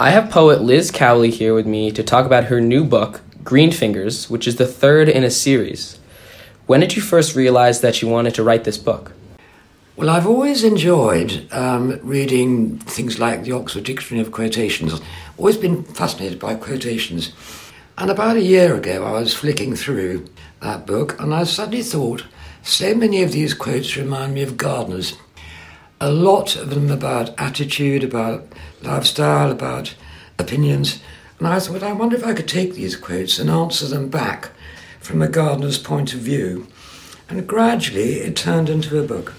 I have poet Liz Cowley here with me to talk about her new book, Green Fingers, which is the third in a series. When did you first realize that you wanted to write this book? Well, I've always enjoyed um, reading things like the Oxford Dictionary of Quotations. Always been fascinated by quotations. And about a year ago, I was flicking through that book and I suddenly thought, so many of these quotes remind me of gardeners. A lot of them about attitude, about lifestyle, about opinions. And I thought, I wonder if I could take these quotes and answer them back from a gardener's point of view. And gradually it turned into a book.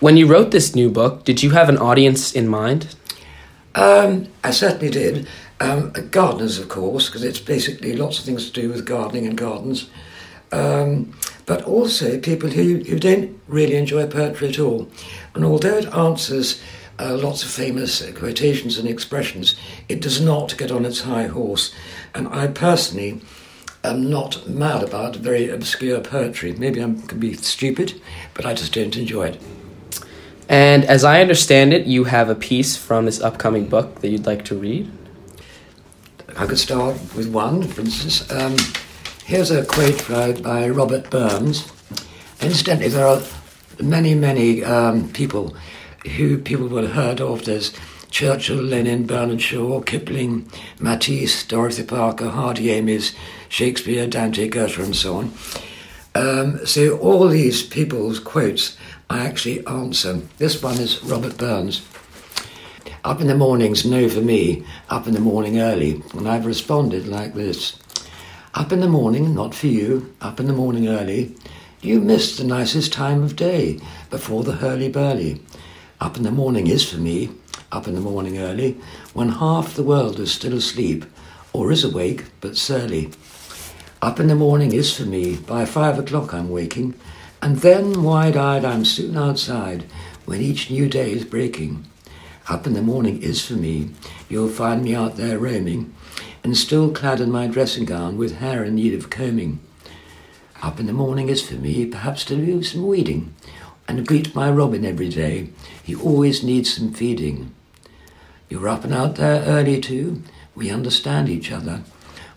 When you wrote this new book, did you have an audience in mind? Um, I certainly did. Um, gardeners, of course, because it's basically lots of things to do with gardening and gardens. Um, but also people who, who don't really enjoy poetry at all. And although it answers uh, lots of famous quotations and expressions, it does not get on its high horse. And I personally am not mad about very obscure poetry. Maybe I can be stupid, but I just don't enjoy it. And as I understand it, you have a piece from this upcoming book that you'd like to read. I could start with one, for instance. Um, here's a quote by, Robert Burns. Incidentally, there are many, many um, people who people will have heard of. There's Churchill, Lenin, Bernard Shaw, Kipling, Matisse, Dorothy Parker, Hardy Amies, Shakespeare, Dante, Goethe, and so on. Um, so all these people's quotes I actually answer. This one is Robert Burns. Up in the morning's no for me, up in the morning early. And I've responded like this Up in the morning, not for you, up in the morning early. You miss the nicest time of day before the hurly-burly. Up in the morning is for me, up in the morning early, when half the world is still asleep, or is awake but surly. Up in the morning is for me, by five o'clock I'm waking, and then wide eyed I'm soon outside when each new day is breaking. Up in the morning is for me, you'll find me out there roaming, and still clad in my dressing gown with hair in need of combing. Up in the morning is for me, perhaps to do some weeding, and greet my Robin every day. He always needs some feeding. You're up and out there early too. We understand each other.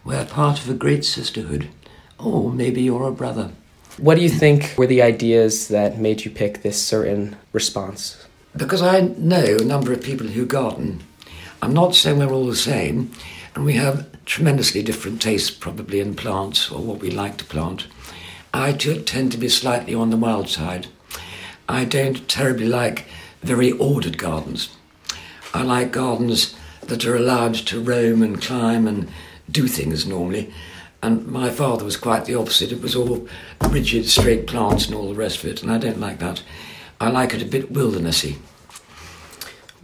We're part of a great sisterhood. Or maybe you're a brother. What do you think were the ideas that made you pick this certain response? Because I know a number of people who garden. I'm not saying we're all the same, and we have tremendously different tastes probably in plants or what we like to plant. I tend to be slightly on the wild side. I don't terribly like very ordered gardens. I like gardens that are allowed to roam and climb and do things normally. And my father was quite the opposite. It was all rigid, straight plants and all the rest of it, and I don't like that. I like it a bit wildernessy.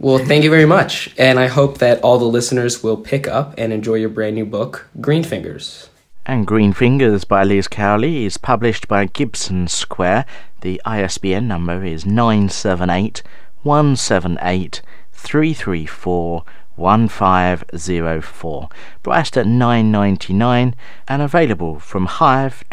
Well, thank you very much. And I hope that all the listeners will pick up and enjoy your brand new book, Green Fingers. And Green Fingers by Liz Cowley is published by Gibson Square. The ISBN number is 978 178 334 1504. Priced at 9.99 and available from hive.co.uk.